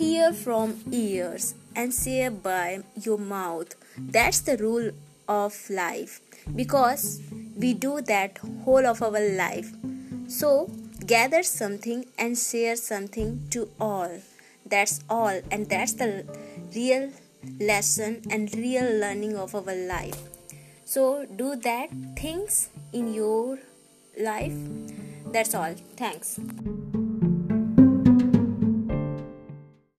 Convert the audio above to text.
hear from ears and say by your mouth. That's the rule of life because we do that whole of our life. So, gather something and share something to all. That's all, and that's the real lesson and real learning of our life. So, do that things in your life. That's all. Thanks.